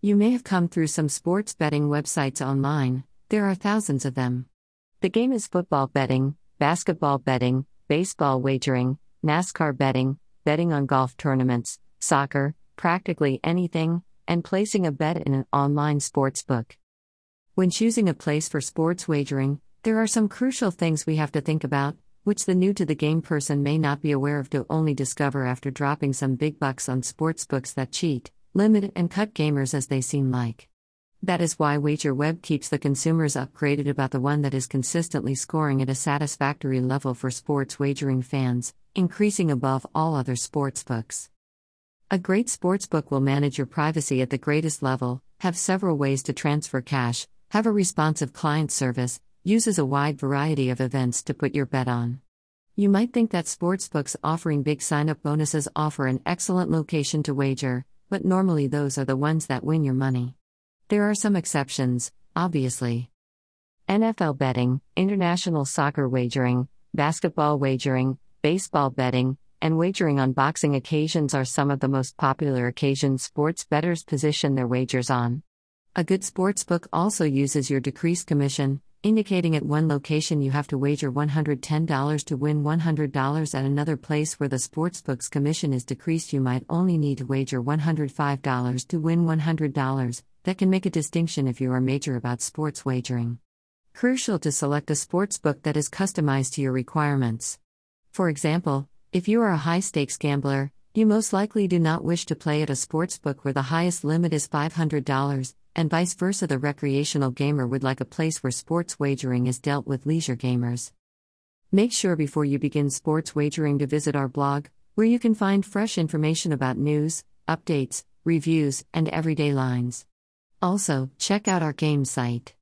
You may have come through some sports betting websites online, there are thousands of them. The game is football betting, basketball betting, baseball wagering, NASCAR betting, betting on golf tournaments, soccer, practically anything, and placing a bet in an online sports book. When choosing a place for sports wagering, there are some crucial things we have to think about, which the new to the game person may not be aware of to only discover after dropping some big bucks on sportsbooks that cheat, limit, and cut gamers as they seem like. That is why WagerWeb keeps the consumers upgraded about the one that is consistently scoring at a satisfactory level for sports wagering fans, increasing above all other sportsbooks. A great sportsbook will manage your privacy at the greatest level, have several ways to transfer cash, have a responsive client service, uses a wide variety of events to put your bet on. You might think that sportsbooks offering big sign up bonuses offer an excellent location to wager, but normally those are the ones that win your money. There are some exceptions, obviously. NFL betting, international soccer wagering, basketball wagering, baseball betting, and wagering on boxing occasions are some of the most popular occasions sports bettors position their wagers on. A good sportsbook also uses your decreased commission, indicating at one location you have to wager $110 to win $100 at another place where the sportsbook's commission is decreased. You might only need to wager $105 to win $100 that can make a distinction if you are major about sports wagering. Crucial to select a sportsbook that is customized to your requirements. For example if you are a high stakes gambler you most likely do not wish to play at a sportsbook where the highest limit is $500 and vice versa, the recreational gamer would like a place where sports wagering is dealt with leisure gamers. Make sure before you begin sports wagering to visit our blog, where you can find fresh information about news, updates, reviews, and everyday lines. Also, check out our game site.